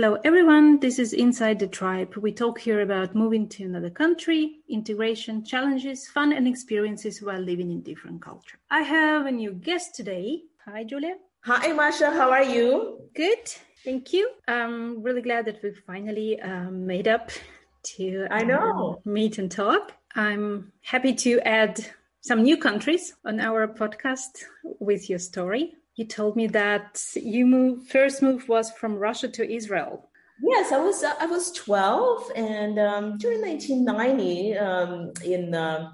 Hello, everyone. This is Inside the Tribe. We talk here about moving to another country, integration, challenges, fun, and experiences while living in different culture. I have a new guest today. Hi, Julia. Hi, Masha. How are you? Good. Thank you. I'm really glad that we finally um, made up to I know um, meet and talk. I'm happy to add some new countries on our podcast with your story you told me that you moved first move was from Russia to Israel. Yes, I was I was 12, and um, during 1990, um, in uh,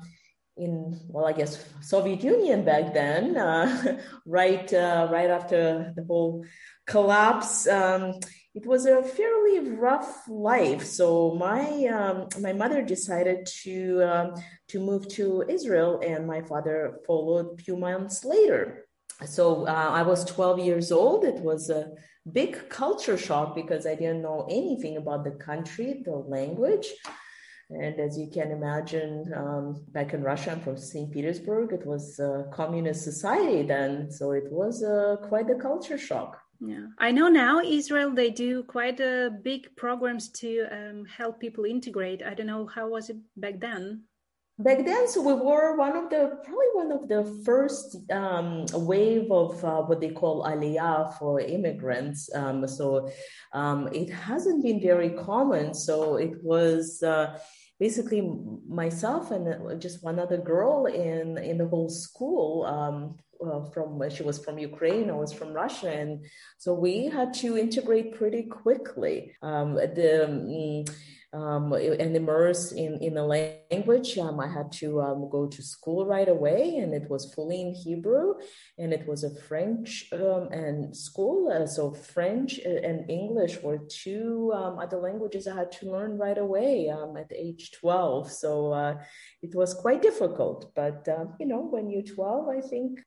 in well, I guess Soviet Union back then, uh, right uh, right after the whole collapse, um, it was a fairly rough life. So my um, my mother decided to um, to move to Israel, and my father followed a few months later so uh, I was 12 years old. It was a big culture shock because I didn't know anything about the country, the language. And as you can imagine, um, back in Russia, I'm from St. Petersburg, it was a communist society then. So it was uh, quite a culture shock. Yeah, I know now Israel they do quite a big programs to um, help people integrate. I don't know how was it back then back then so we were one of the probably one of the first um, wave of uh, what they call aliyah for immigrants. Um, so um, it hasn't been very common. So it was uh, basically myself and uh, just one other girl in in the whole school um, uh, from she was from Ukraine, I was from Russia, and so we had to integrate pretty quickly. Um, the um, and immerse in, in the language. Um, I had to um, go to school right away, and it was fully in Hebrew, and it was a French um, and school. Uh, so French uh, and English were two um, other languages I had to learn right away um, at age 12. So uh, it was quite difficult. But, uh, you know, when you're 12, I think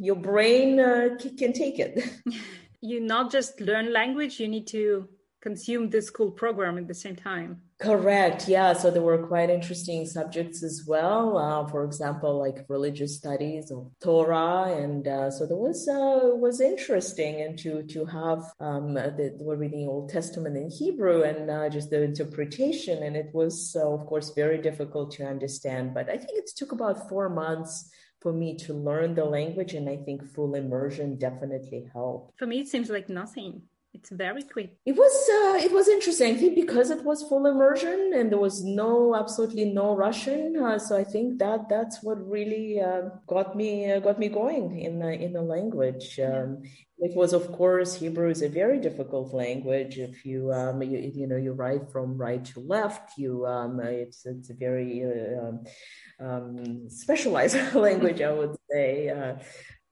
your brain uh, can take it. you not just learn language, you need to consume this school program at the same time. Correct. Yeah. So there were quite interesting subjects as well. Uh, for example, like religious studies of Torah, and uh, so there was uh, was interesting, and to to have um, the, we're reading Old Testament in Hebrew and uh, just the interpretation, and it was uh, of course very difficult to understand. But I think it took about four months for me to learn the language, and I think full immersion definitely helped. For me, it seems like nothing. It's very quick. It was uh, it was interesting. I think because it was full immersion and there was no absolutely no Russian, uh, so I think that that's what really uh, got me uh, got me going in the in the language. Um, it was of course Hebrew is a very difficult language. If you um, you, you know you write from right to left, you um, it's it's a very uh, um, um, specialized language, I would say. Uh,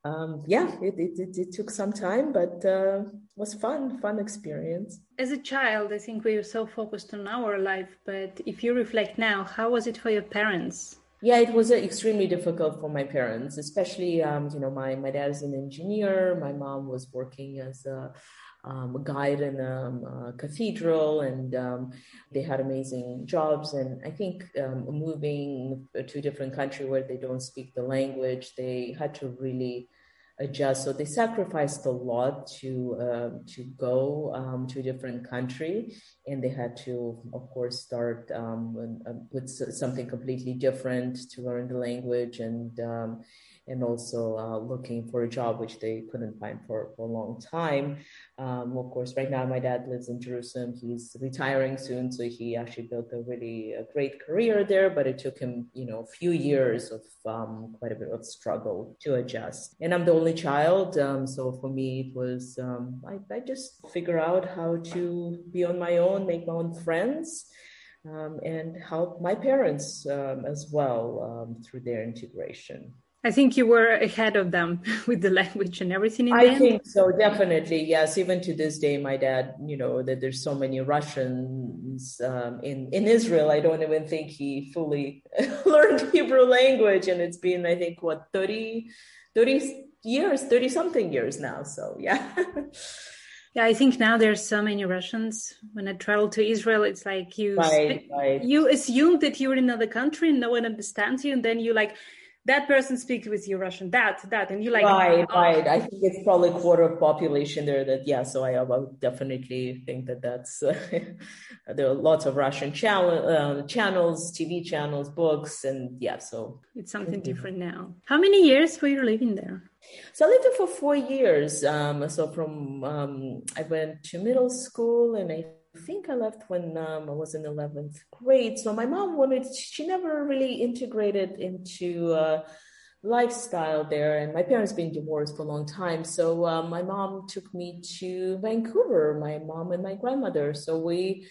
um, yeah, it, it, it, it, took some time, but uh, was fun, fun experience. As a child, I think we were so focused on our life, but if you reflect now, how was it for your parents? Yeah, it was uh, extremely difficult for my parents, especially, um, you know, my, my dad is an engineer. My mom was working as a, um, a guide in a, um, a cathedral, and um, they had amazing jobs. And I think um, moving to a different country where they don't speak the language, they had to really adjust. So they sacrificed a lot to uh, to go um, to a different country, and they had to, of course, start um, with something completely different to learn the language and um, and also uh, looking for a job which they couldn't find for, for a long time. Um, of course, right now my dad lives in Jerusalem. He's retiring soon, so he actually built a really a great career there. But it took him, you know, a few years of um, quite a bit of struggle to adjust. And I'm the only child, um, so for me it was um, I, I just figure out how to be on my own, make my own friends. Um, and help my parents um, as well um, through their integration. I think you were ahead of them with the language and everything. I end. think so, definitely. Yes, even to this day, my dad, you know, that there's so many Russians um, in in Israel. I don't even think he fully learned Hebrew language, and it's been, I think, what 30, 30 years, thirty something years now. So yeah. Yeah, I think now there's so many Russians. When I travel to Israel, it's like you right, right. you assume that you're in another country and no one understands you, and then you like that person speaks with you Russian, that, that, and you like right, oh. right. I think it's probably a quarter of population there. That yeah, so I, I would definitely think that that's uh, there are lots of Russian channel, uh, channels, TV channels, books, and yeah, so it's something mm-hmm. different now. How many years were you living there? So I lived there for four years. Um, so from um, I went to middle school and I think I left when um, I was in 11th grade. So my mom wanted, she never really integrated into uh, lifestyle there. And my parents been divorced for a long time. So uh, my mom took me to Vancouver, my mom and my grandmother. So we,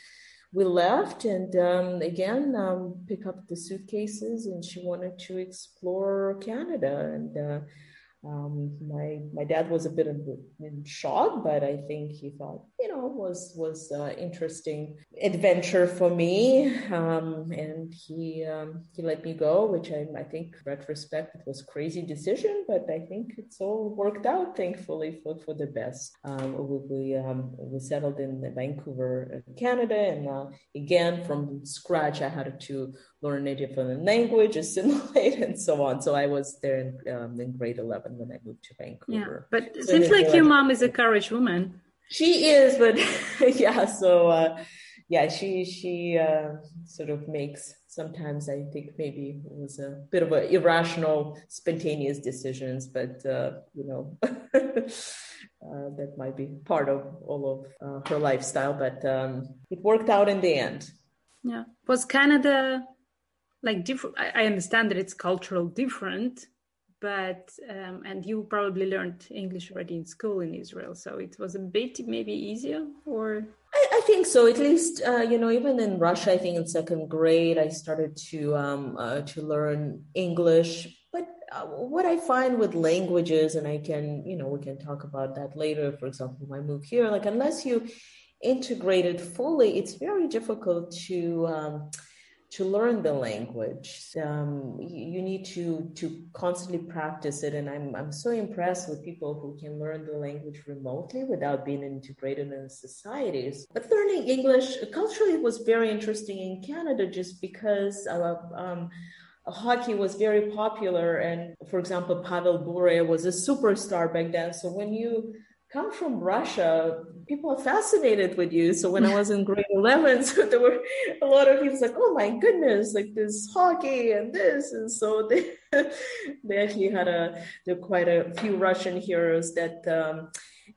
we left and um, again um, pick up the suitcases and she wanted to explore Canada and uh, um, my my dad was a bit in shock, but I think he thought you know was was uh, interesting adventure for me, um, and he um, he let me go, which I I think retrospect it was crazy decision, but I think it's all worked out thankfully for for the best. Um, we we, um, we settled in Vancouver, Canada, and uh, again from scratch I had to learn a different language, assimilate, and so on. So I was there in, um, in grade 11 when I moved to Vancouver. Yeah, but it so seems like your mom is a courage woman. She is, but yeah, so uh, yeah, she she uh, sort of makes sometimes I think maybe it was a bit of an irrational, spontaneous decisions, but uh, you know. Uh, that might be part of all of uh, her lifestyle, but um, it worked out in the end. Yeah. Was Canada like different i understand that it's cultural different but um, and you probably learned english already in school in israel so it was a bit maybe easier or I, I think so. At least, uh, you know, even in Russia, I think in second grade, I started to um, uh, to learn English. But uh, what I find with languages, and I can, you know, we can talk about that later. For example, I moved here, like unless you integrate it fully, it's very difficult to. Um, to learn the language. Um, you, need to to constantly practice it, and I'm I'm so impressed with people who can learn the language remotely without being integrated in societies. But learning English culturally was very interesting in Canada, just because of. Um, hockey was very popular and for example pavel bure was a superstar back then so when you come from Russia, people are fascinated with you. So when I was in grade 11, so there were a lot of people like, oh my goodness, like this hockey and this. And so they, they actually had a, there quite a few Russian heroes that um,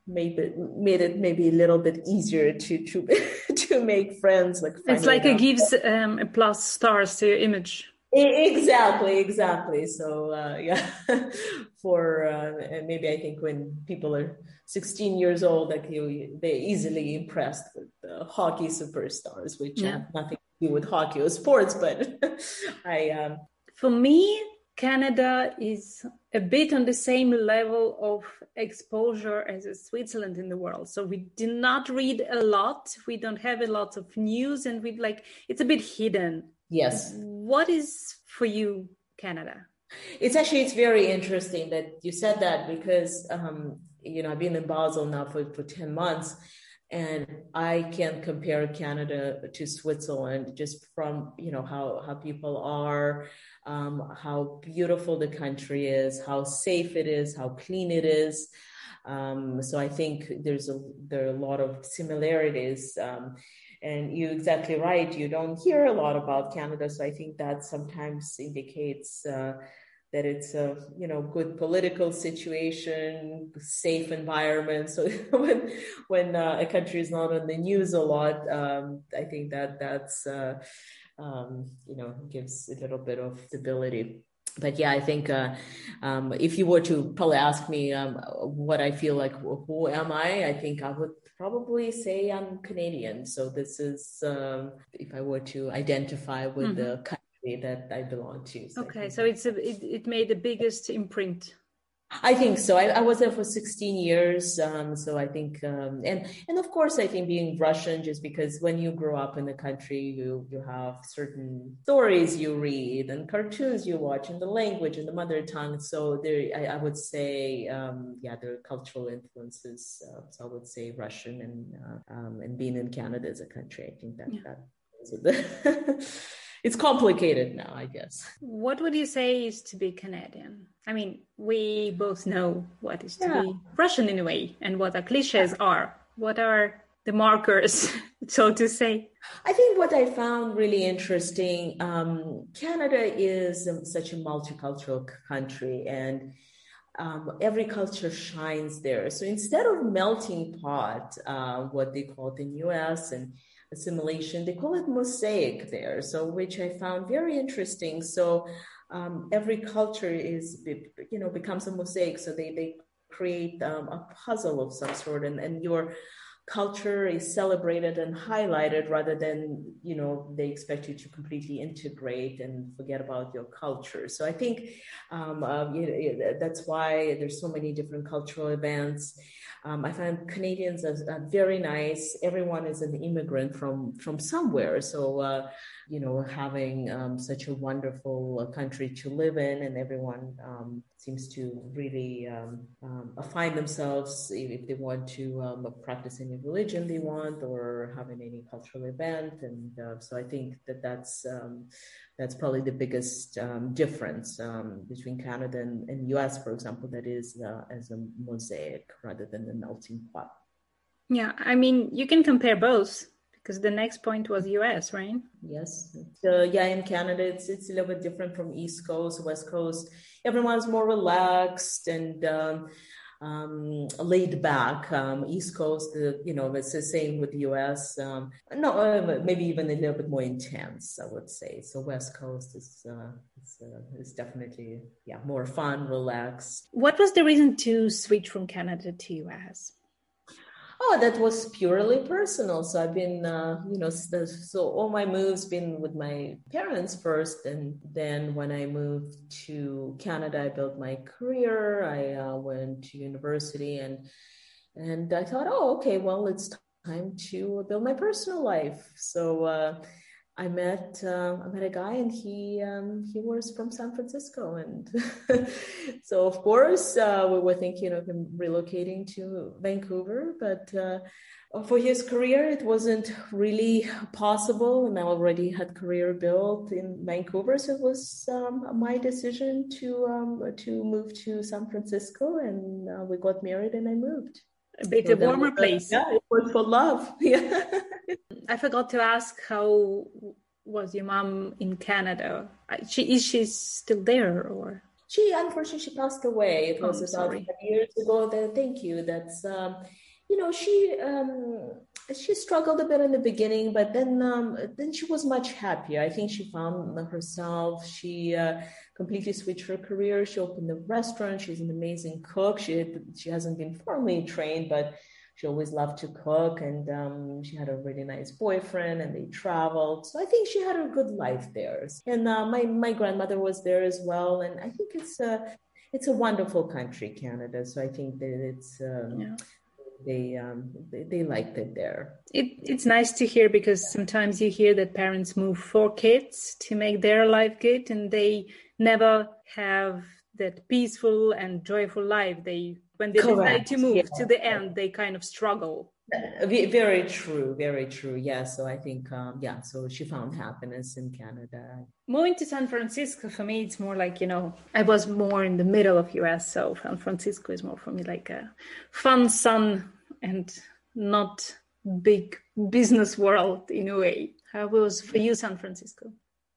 made it, made it maybe a little bit easier to, to, to make friends. Like It's like it gives um, a plus stars to your image. Exactly, exactly. So uh, yeah, for uh, maybe I think when people are 16 years old, like you, they're easily impressed with the hockey superstars, which yeah. have nothing to do with hockey or sports. But I, um... for me, Canada is a bit on the same level of exposure as Switzerland in the world. So we do not read a lot. We don't have a lot of news, and we like it's a bit hidden. Yes. What is for you Canada? It's actually it's very interesting that you said that because um, you know, I've been in Basel now for, for 10 months and I can compare Canada to Switzerland just from, you know, how, how people are, um, how beautiful the country is, how safe it is, how clean it is. Um, so I think there's a, there are a lot of similarities. Um, and you're exactly right. You don't hear a lot about Canada. So I think that sometimes indicates, uh, that it's a you know good political situation, safe environment. So when when uh, a country is not on the news a lot, um, I think that that's uh, um, you know gives a little bit of stability. But yeah, I think uh, um, if you were to probably ask me um, what I feel like, who am I? I think I would probably say I'm Canadian. So this is um, if I were to identify with mm-hmm. the country that I belong to. So okay, so it's a, it, it made the biggest imprint. I think so. I, I was there for 16 years. Um, so I think, um, and, and of course, I think being Russian, just because when you grow up in the country, you, you have certain stories you read and cartoons you watch in the language and the mother tongue. So there, I, I would say, um, yeah, there are cultural influences. Uh, so I would say Russian and, uh, um, and being in Canada as a country. I think that, yeah. that it's complicated now, I guess. What would you say is to be Canadian? I mean, we both know what is to yeah. be Russian in a way and what the cliches are. What are the markers, so to say? I think what I found really interesting um, Canada is um, such a multicultural country, and um, every culture shines there. So instead of melting pot, uh, what they call in US and assimilation, they call it mosaic there. So which I found very interesting. So um, every culture is, you know, becomes a mosaic. So they, they create um, a puzzle of some sort and, and your culture is celebrated and highlighted rather than you know they expect you to completely integrate and forget about your culture so i think um, uh, you know, that's why there's so many different cultural events um, I find Canadians are, are, very nice. Everyone is an immigrant from from somewhere, so uh, you know, having um, such a wonderful uh, country to live in, and everyone um, seems to really um, um, find themselves if, they want to um, practice any religion they want or having any cultural event, and uh, so I think that that's that's probably the biggest um, difference um, between Canada and, and US, for example, that is uh, as a mosaic rather than a melting pot. Yeah, I mean, you can compare both because the next point was US, right? Yes. So yeah, in Canada, it's it's a little bit different from East Coast, West Coast. Everyone's more relaxed and um, um, laid back. Um, East Coast, uh, you know, it's the same with the US. Um, no, uh, maybe even a little bit more intense, I would say. So West Coast is, uh, is, uh, is definitely, yeah, more fun, relaxed. What was the reason to switch from Canada to US? Oh, that was purely personal. So I've been, uh, you know, so all my moves been with my parents first, and then when I moved to Canada, I built my career. I uh, went to university, and and I thought, oh, okay, well, it's time to build my personal life. So uh, I met uh, I met a guy and he um, he was from San Francisco and so of course uh, we were thinking of him relocating to Vancouver but uh, for his career it wasn't really possible and I already had career built in Vancouver so it was um, my decision to um, to move to San Francisco and uh, we got married and I moved. A bit so a warmer place. Yeah, it was for love. Yeah. I forgot to ask how was your mom in Canada? She is she still there or? She unfortunately she passed away. It was oh, about years ago. That thank you. That's um, you know she um, she struggled a bit in the beginning, but then um, then she was much happier. I think she found herself. She uh, completely switched her career. She opened a restaurant. She's an amazing cook. She she hasn't been formally trained, but she always loved to cook and um, she had a really nice boyfriend and they traveled. So i think she had a good life there. And uh, my, my grandmother was there as well. And i think it's a it's a wonderful country canada. So i think that it's um, yeah. they, um, they they liked it there. It, it's nice to hear because sometimes you hear that parents move for kids to make their life good and they never have that peaceful and joyful life. They when they Correct. decide to move yeah. to the end they kind of struggle. Uh, very true very true. Yeah so i think um, yeah so she found happiness in canada. Moving to san francisco for me it's more like you know i was more in the middle of us so san francisco is more for me like a fun sun and not big business world in a way. How was for you san francisco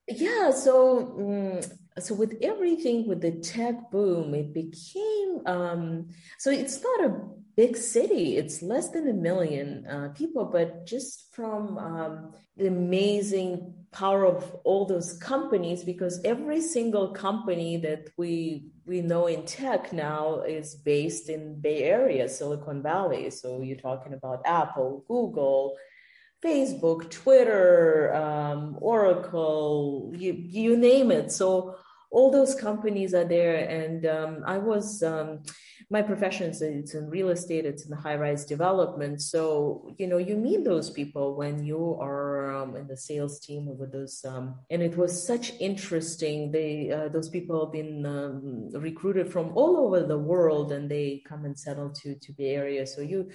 yeah so um, so with everything with the tech boom it became um, so it's not a big city. It's less than a million uh, people but just from um, the amazing power of all those companies because every single company that we we know in tech now is based in bay area silicon valley. So you're talking about apple google Facebook, Twitter, um, Oracle, you, you name it. So all those companies are there. And um, I was, um, my profession is it's in real estate, it's in the high rise development. So, you know, you meet those people when you are um, in the sales team with those. Um, and it was such interesting. They, uh, those people have been um, recruited from all over the world and they come and settle to, to the area. So you,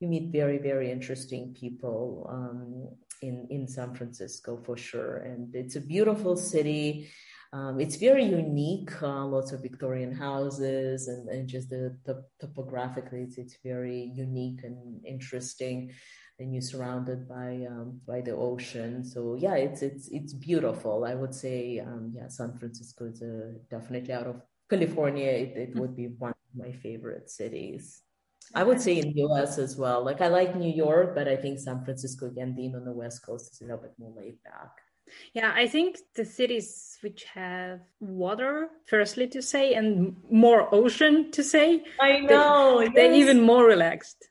you meet very very interesting people um, in in San Francisco for sure, and it's a beautiful city. Um, it's very unique. Uh, lots of Victorian houses, and, and just the, the topographically, it's, it's very unique and interesting. And you're surrounded by um, by the ocean, so yeah, it's it's it's beautiful. I would say, um, yeah, San Francisco is a, definitely out of California. It, it would be one of my favorite cities. I would say in the US as well. Like I like New York, but I think San Francisco again being on the West Coast is a little bit more laid back. Yeah, I think the cities which have water, firstly to say, and more ocean to say, I know they, yes. they're even more relaxed.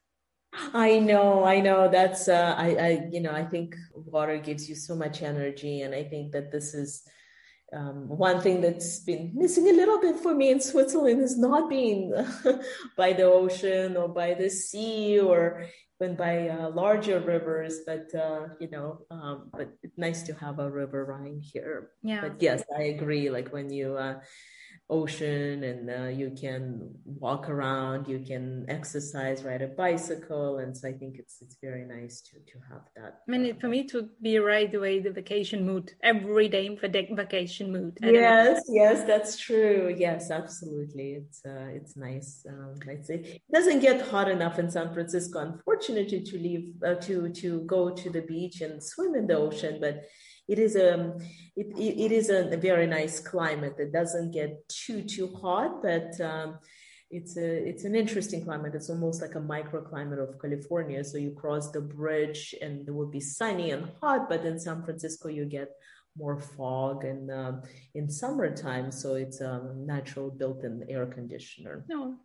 I know, I know. That's uh, I, I, you know, I think water gives you so much energy, and I think that this is um, one thing that's been missing a little bit for me in Switzerland is not being by the ocean or by the sea or even by uh, larger rivers. But uh, you know, um, but it's nice to have a river Rhine here. Yeah. But yes, I agree. Like when you uh, ocean and uh, you can walk around you can exercise ride a bicycle and so i think it's it's very nice to to have that. I mean for me it would be right away the vacation mood every day for the vacation mood yes yes that's true. Yes absolutely. It's uh, it's nice um, i'd say it doesn't get hot enough in san francisco unfortunately to leave uh, to to go to the beach and swim in the ocean but it is a um, it, it is a, very nice climate. That doesn't get too too hot but um, it's a it's an interesting climate. It's almost like a microclimate of california. So you cross the bridge and it will be sunny and hot but in san francisco you get more fog and uh, in summertime. So it's a natural built-in air conditioner. No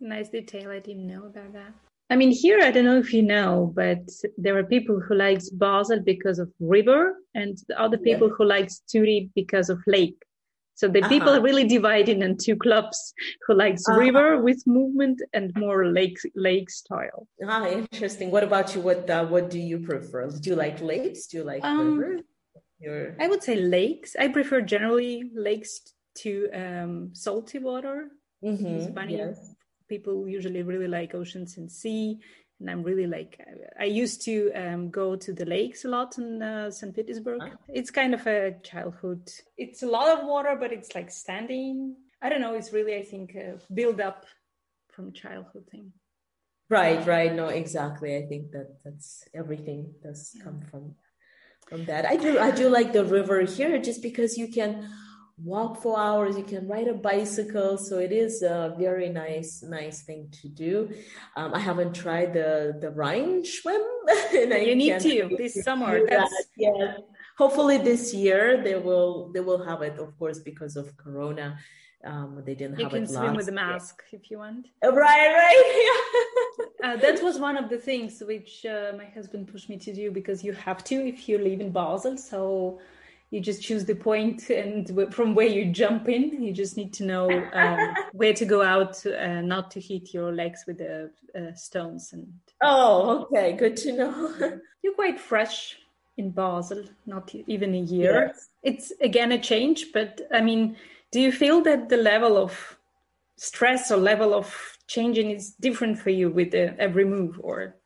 nice detail. I didn't know about that I mean, here, I don't know if you know, but there are people who likes Basel because of river and other people yeah. who likes Zurich because of lake. So the uh-huh. people really divided in two clubs who likes uh-huh. river with movement and more lake lake style. Ah, interesting. What about you? What uh, what do you prefer? Do you like lakes? Do you like um, river? Your... I would say lakes. I prefer generally lakes to um, salty water. Mm-hmm. Yes people usually really like oceans and sea and i'm really like i used to um, go to the lakes a lot in uh, st petersburg. Huh? it's kind of a childhood. It's a lot of water but it's like standing. I don't know it's really i think a build up from childhood thing. Right right. No exactly. I think that that's everything does yeah. come from from that. I do i do like the river here just because you can walk for hours you can ride a bicycle so it is a very nice nice thing to do um, i haven't tried the the rhine swim you need to this summer that. yeah hopefully this year they will they will have it of course because of corona um, they didn't you have it. You can swim with a mask if you want. Uh, right, right. uh, that was one of the things which uh, my husband pushed me to do because you have to if you live in Basel. So you just choose the point and from where you jump in. You just need to know um, where to go out uh, not to hit your legs with the uh, stones and oh okay. Good to know. You're quite fresh in basel not even a year. Yes. it's again a change but i mean do you feel that the level of stress or level of changing is different for you with uh, every move or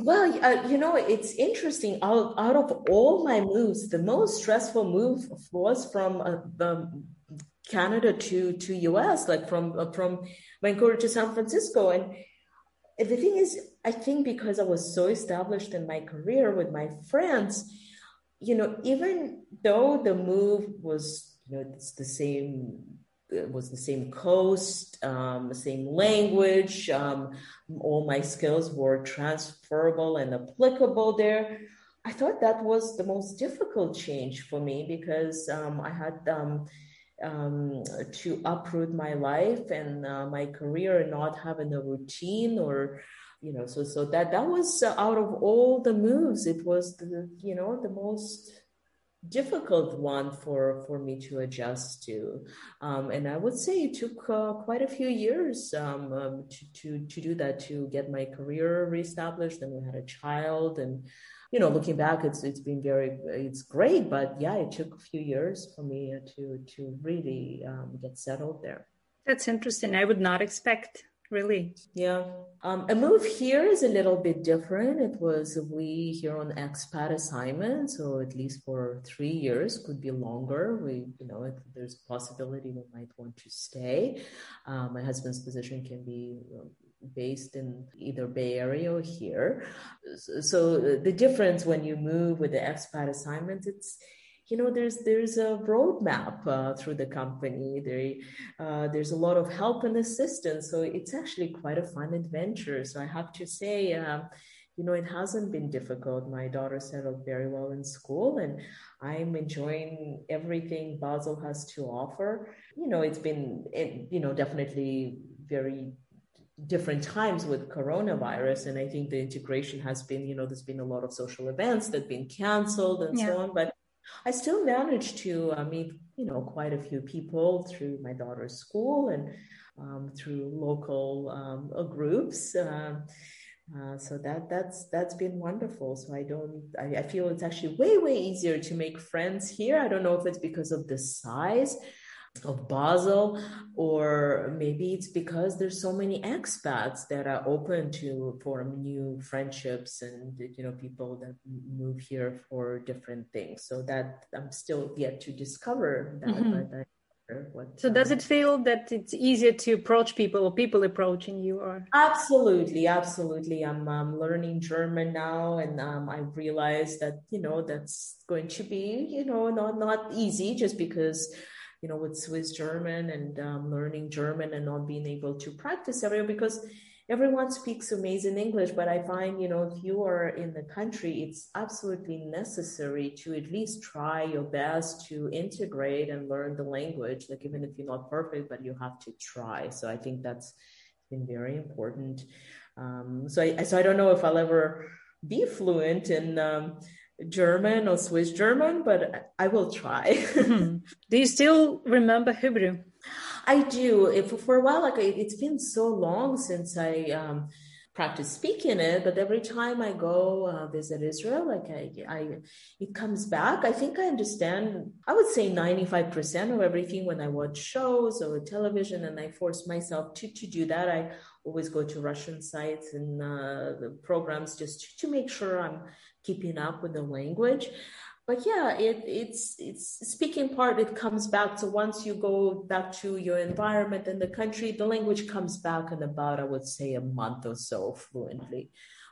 well, uh, you know, it's interesting. Out, out of all my moves, the most stressful move was from uh, the Canada to to US, like from uh, from Vancouver to San Francisco. And the thing is, I think because I was so established in my career with my friends, you know, even though the move was, you know, it's the same it was the same coast, um, the same language. Um, all my skills were transferable and applicable there. I thought that was the most difficult change for me because um, I had um, um, to uproot my life and uh, my career and not having a routine or you know so so that that was out of all the moves it was the you know the most difficult one for for me to adjust to. Um, and i would say it took uh, quite a few years um, um, to, to to do that to get my career reestablished and we had a child and you know looking back it's it's been very it's great but yeah it took a few years for me to to really um, get settled there. That's interesting. I would not expect really. Yeah. Um, a move here is a little bit different. It was we here on expat assignment, so at least for three years, could be longer. We, you know, there's a possibility we might want to stay. Um, my husband's position can be based in either Bay Area or here. So the difference when you move with the expat assignment, it's you know there's there's a roadmap uh, through the company. There uh, there's a lot of help and assistance so it's actually quite a fun adventure. So i have to say um, you know it hasn't been difficult. My daughter settled very well in school and i'm enjoying everything basel has to offer. You know it's been it, you know definitely very different times with coronavirus and i think the integration has been you know there's been a lot of social events that have been canceled and yeah. so on but i still managed to uh, meet you know quite a few people through my daughter's school and um, through local um, uh, groups uh, uh, so that that's that's been wonderful. So I don't I, I feel it's actually way way easier to make friends here. I don't know if it's because of the size of Basel, or maybe it's because there's so many expats that are open to form new friendships and you know people that move here for different things. So that I'm still yet to discover that. Mm-hmm. But I, what, so does it feel that it's easier to approach people or people approaching you or absolutely absolutely i'm um, learning german now and um, i realize that you know that's going to be you know not not easy just because you know, with Swiss German and um, learning German and not being able to practice everywhere because everyone speaks amazing English. But I find, you know, if you are in the country, it's absolutely necessary to at least try your best to integrate and learn the language. Like, even if you're not perfect, but you have to try. So I think that's been very important. Um, so I, so I don't know if I'll ever be fluent in um, German or Swiss German, but I will try. mm-hmm. Do you still remember Hebrew? I do. If for a while, like it's been so long since I um, practiced speaking it, but every time I go uh, visit Israel, like I, I, it comes back. I think I understand. I would say ninety five percent of everything when I watch shows or television, and I force myself to to do that. I always go to Russian sites and uh, the programs just to, to make sure I'm keeping up with the language. But yeah it, it's it's speaking part it comes back so once you go back to your environment and the country the language comes back in about i would say a month or so fluently.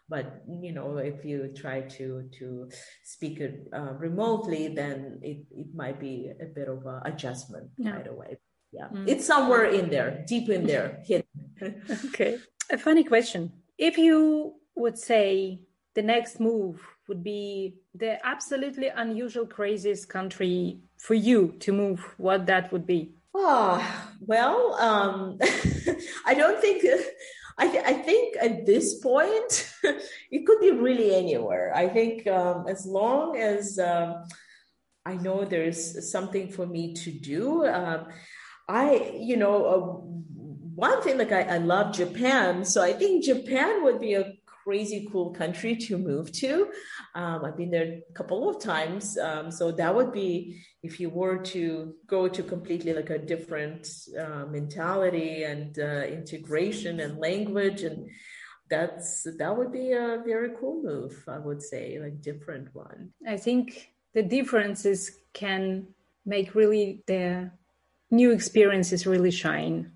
But you know if you try to to speak it uh, remotely then it, it might be a bit of an adjustment yeah. right away. Yeah. Mm. it's somewhere in there deep in there hidden. Okay. A funny question. If you would say the next move would be the absolutely unusual, craziest country for you to move, what that would be? Oh, well, um, I don't think, I, th- I, think at this point, it could be really anywhere. I think um, as long as um, I know there's something for me to do, um, I, you know, uh, one thing like I, I love Japan, so I think Japan would be a crazy cool country to move to. Um, I've been there a couple of times. Um, so that would be if you were to go to completely like a different uh, mentality and uh, integration and language and that's that would be a very cool move i would say like different one i think the differences can make really the new experiences really shine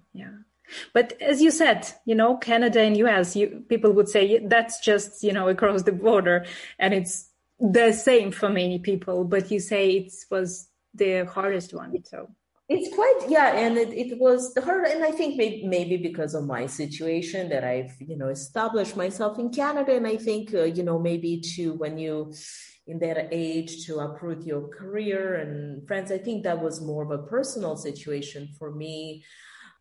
but as you said, you know, Canada and US, you, people would say that's just, you know, across the border and it's the same for many people, but you say it was the hardest one. So it's quite, yeah. And it, it was the hard, and I think maybe, maybe because of my situation that I've, you know, established myself in Canada. And I think, uh, you know, maybe to when you, in that age to uproot your career and friends, I think that was more of a personal situation for me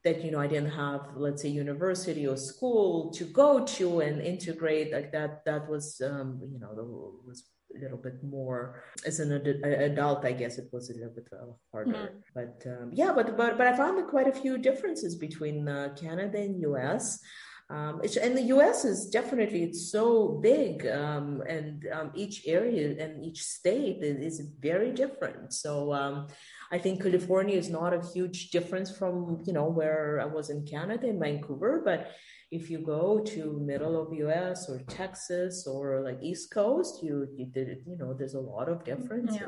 that you know i didn't have let's say university or school to go to and integrate like that that was um, you know the, was a little bit more as an adult i guess it was a little bit uh, harder mm-hmm. but um, yeah but but but i found quite a few differences between uh, canada and us um, and the us is definitely it's so big um, and um, each area and each state is, is very different so um, i think california is not a huge difference from you know where i was in canada in vancouver but if you go to middle of us or texas or like east coast you you did you know there's a lot of difference yeah.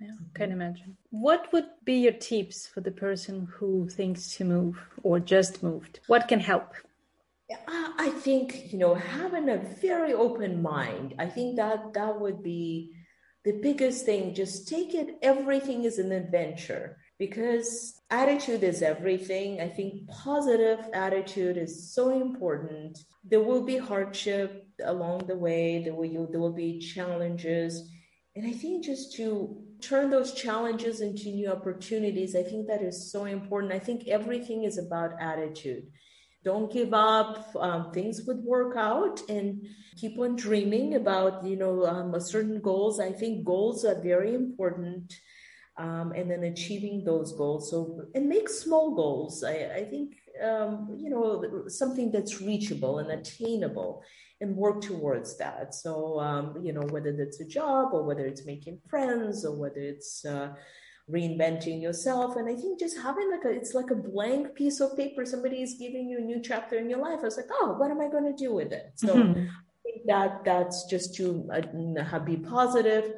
Yeah, can imagine. What would be your tips for the person who thinks to move or just moved? What can help? I think you know having a very open mind. I think mm-hmm. that that would be the biggest thing. Just take it. Everything is an adventure because attitude is everything. I think positive attitude is so important. There will be hardship along the way. There will there will be challenges, and I think just to turn those challenges into new opportunities. I think that is so important. I think everything is about attitude don't give up um, things would work out and keep on dreaming about you know um, certain goals. I think goals are very important um, and then achieving those goals. So and make small goals. I, I think um, you know something that's reachable and attainable and work towards that. So um, you know whether that's a job or whether it's making friends or whether it's uh, reinventing yourself. And I think just having like a, it's like a blank piece of paper. Somebody is giving you a new chapter in your life. I was like, oh, what am I going to do with it? So mm-hmm. I think that that's just to uh, be positive.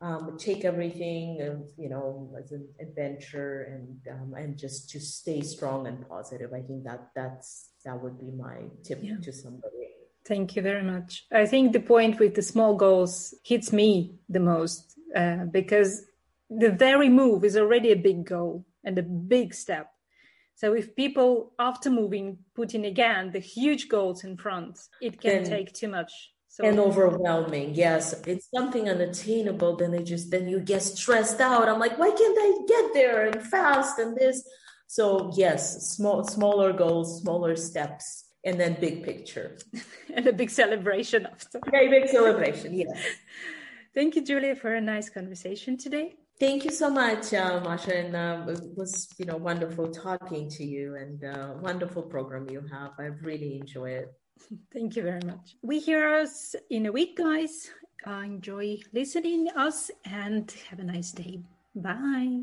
Um, take everything, uh, you know, as an adventure, and um, and just to stay strong and positive. I think that that's that would be my tip yeah. to somebody. Thank you very much. I think the point with the small goals hits me the most uh, because the very move is already a big goal and a big step. So if people after moving put in again the huge goals in front, it can then, take too much. So and overwhelming. Yes, it's something unattainable. Then it just then you get stressed out. I'm like, why can't I get there and fast and this? So yes, small smaller goals, smaller steps, and then big picture. and a big celebration after. Very big celebration. Yes. Thank you, Julia, for a nice conversation today. Thank you so much, uh, Masha, and um, it was you know wonderful talking to you, and uh, wonderful program you have. I really enjoy it. Thank you very much. We hear us in a week, guys. Uh, enjoy listening us, and have a nice day. Bye.